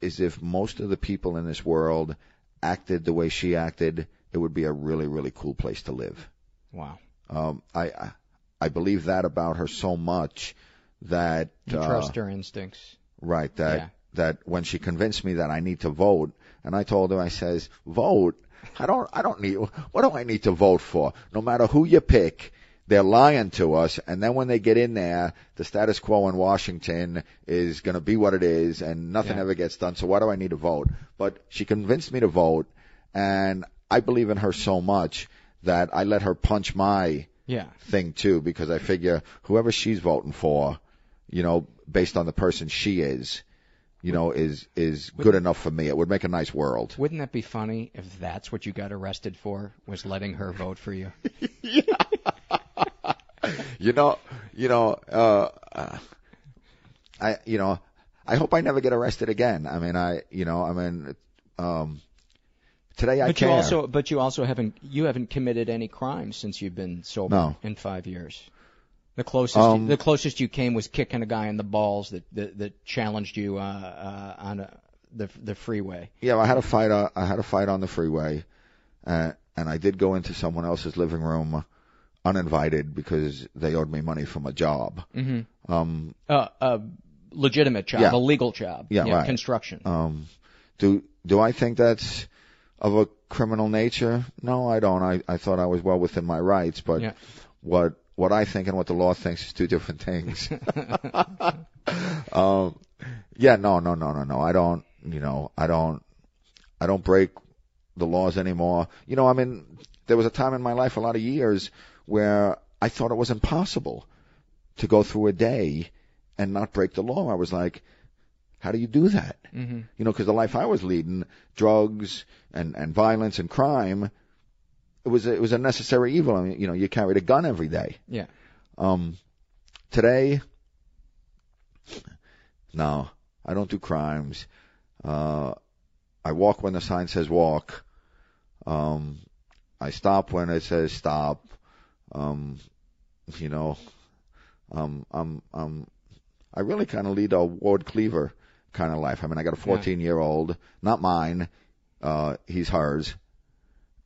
is if most of the people in this world acted the way she acted, it would be a really really cool place to live. Wow. Um, I, I believe that about her so much that You uh, trust her instincts. right that Yeah. that when she convinced me that I need to vote, and I told her I says vote. I don't I don't need what do I need to vote for? No matter who you pick, they're lying to us, and then when they get in there, the status quo in Washington is going to be what it is, and nothing Yeah. ever gets done. So why do I need to vote? But she convinced me to vote, and I believe in her so much that I let her punch my Yeah. thing too because I figure whoever she's voting for, you know, based on the person she is, you know, is is good enough for me. It would make a nice world. Wouldn't that be funny if that's what you got arrested for? Was letting her vote for you? *laughs* You know, you know, uh, uh I, you know, I hope I never get arrested again. I mean, I, you know, I mean, um, today I but care. you also, but you also haven't, you haven't committed any crimes since you've been sober No. in five years. The closest, Um, the closest you came was kicking a guy in the balls that that, that challenged you uh, uh, on a, the the freeway. Yeah, I had a fight. Uh, I had a fight on the freeway, uh, and I did go into someone else's living room uninvited because they owed me money from a job. Mm-hmm. Um, Uh, a legitimate job, Yeah. a legal job. Yeah, right. Construction. Um, do do I think that's of a criminal nature? No, I don't. I I thought I was well within my rights, but Yeah. what what I think and what the law thinks is two different things. *laughs* um, yeah, no, no, no, no, no. I don't. You know, I don't. I don't break the laws anymore. You know, I mean, there was a time in my life, a lot of years, where I thought it was impossible to go through a day and not break the law. I was like, how do you do that? mm-hmm. You know, because the life I was leading, drugs and and violence and crime, it was a, it was a necessary evil. I mean, you know, you carried a gun every day. Yeah. Um, today, no, I don't do crimes. Uh, I walk when the sign says walk. Um, I stop when it says stop. Um, you know, um, I'm, I'm, I really kind of lead a Ward Cleaver kind of life. I mean, I got a 14 year old, not mine. Uh, he's hers.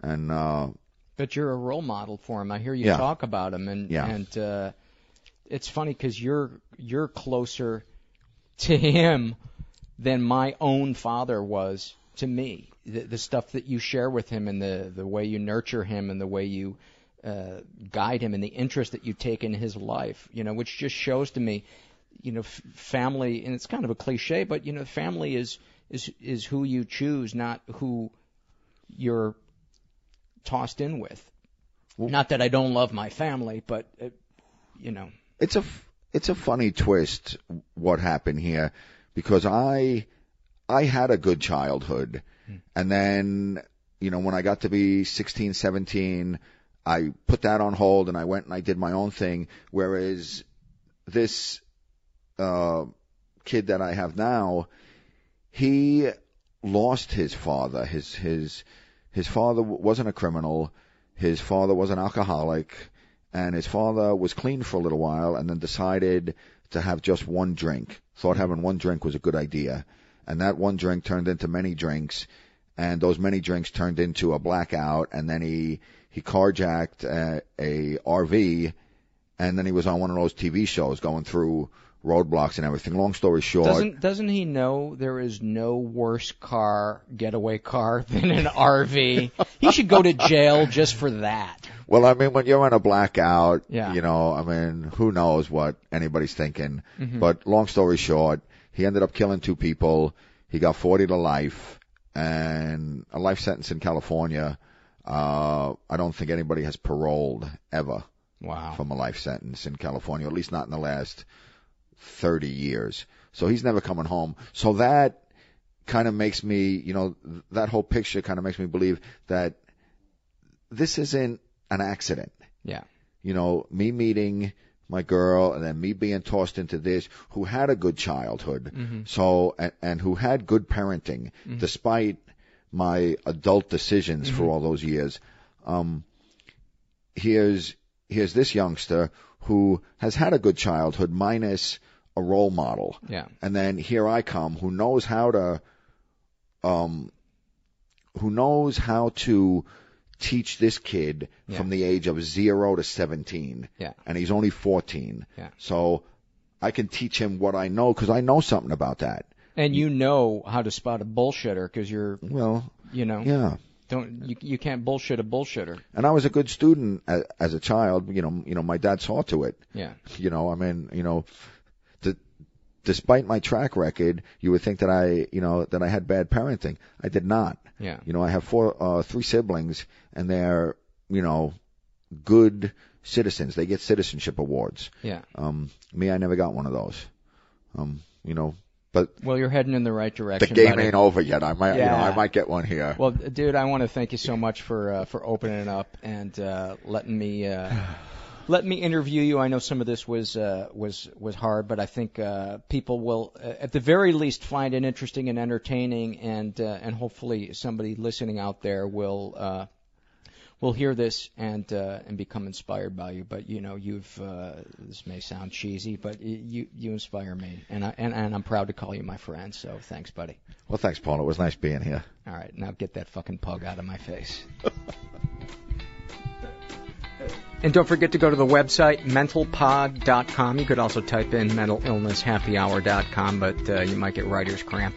And, uh, But you're a role model for him. I hear you Yeah. talk about him, and Yeah. and uh, it's funny because you're you're closer to him than my own father was to me. The, the stuff that you share with him, and the the way you nurture him, and the way you uh, guide him, and the interest that you take in his life, you know, which just shows to me, you know, f- family, and it's kind of a cliche, but you know, family is is is who you choose, not who you're tossed in with. Not that I don't love my family, but uh, you know, it's a f- it's a funny twist what happened here because I I had a good childhood. And then you know when I got to be 16 17 I put that on hold and I went and I did my own thing. Whereas this uh kid that I have now he lost his father. His his his father wasn't a criminal. His father was an alcoholic, and his father was clean for a little while, and then decided to have just one drink. Thought having one drink was a good idea, and that one drink turned into many drinks, and those many drinks turned into a blackout, and then he he carjacked a, a RV, and then he was on one of those TV shows going through roadblocks and everything. Long story short, Doesn't doesn't he know there is no worse car getaway car *laughs* than an RV? he should go to jail just for that. Well, I mean, when you're in a blackout, Yeah. you know, I mean, who knows what anybody's thinking. Mhm. But long story short, he ended up killing two people. He got 40 to life and a life sentence in California. Uh, I don't think anybody has paroled ever Wow. from a life sentence in California, at least not in the last 30 years. So he's never coming home. So that kind of makes me, you know, that whole picture kind of makes me believe that this isn't an accident. Yeah. You know, me meeting my girl and then me being tossed into this, who had a good childhood. Mhm. So, and, and who had good parenting Mhm. despite my adult decisions for Mhm. all those years. Um, here's, here's this youngster who has had a good childhood minus a role model. Yeah. And then here I come who knows how to, um, who knows how to teach this kid Yeah. from the age of zero to 17. Yeah. And he's only 14. Yeah. So I can teach him what I know because I know something about that. And you know how to spot a bullshitter because you're, Well, you know, yeah. don't you you can't bullshit a bullshitter. And I was a good student as, as a child. You know, you know, my dad saw to it. Yeah. You know, I mean, you know, despite my track record, you would think that I, you know, that I had bad parenting. I did not. Yeah. You know, I have four, uh, three siblings, and they're, you know, good citizens. They get citizenship awards. Yeah. Um, me, I never got one of those. Um, you know, but Well, you're heading in the right direction. the game buddy. ain't over yet. I might, you know, I might get one here. Well, dude, I want to thank you so much for uh, for opening it up and uh, letting me uh, letting me interview you. I know some of this was uh, was was hard, but I think uh, people will, uh, at the very least, find it interesting and entertaining, and uh, and hopefully somebody listening out there will. Uh, will hear this and uh, and become inspired by you. But you know, you've uh, this may sound cheesy, but you you inspire me, and I and, and I'm proud to call you my friend. So thanks, buddy. Well, thanks, Paul. It was nice being here. All right, now get that fucking pug out of my face. *laughs* and don't forget to go to the website mentalpod.com. You could also type in mentalillnesshappyhour.com, but uh, you might get writer's cramp.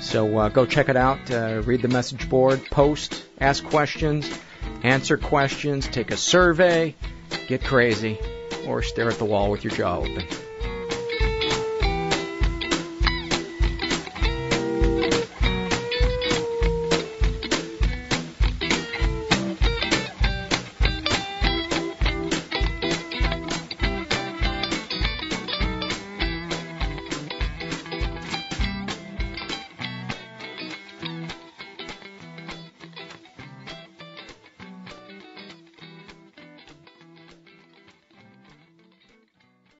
So uh, go check it out. Uh, read the message board, post, ask questions, answer questions, take a survey, get crazy, or stare at the wall with your jaw open.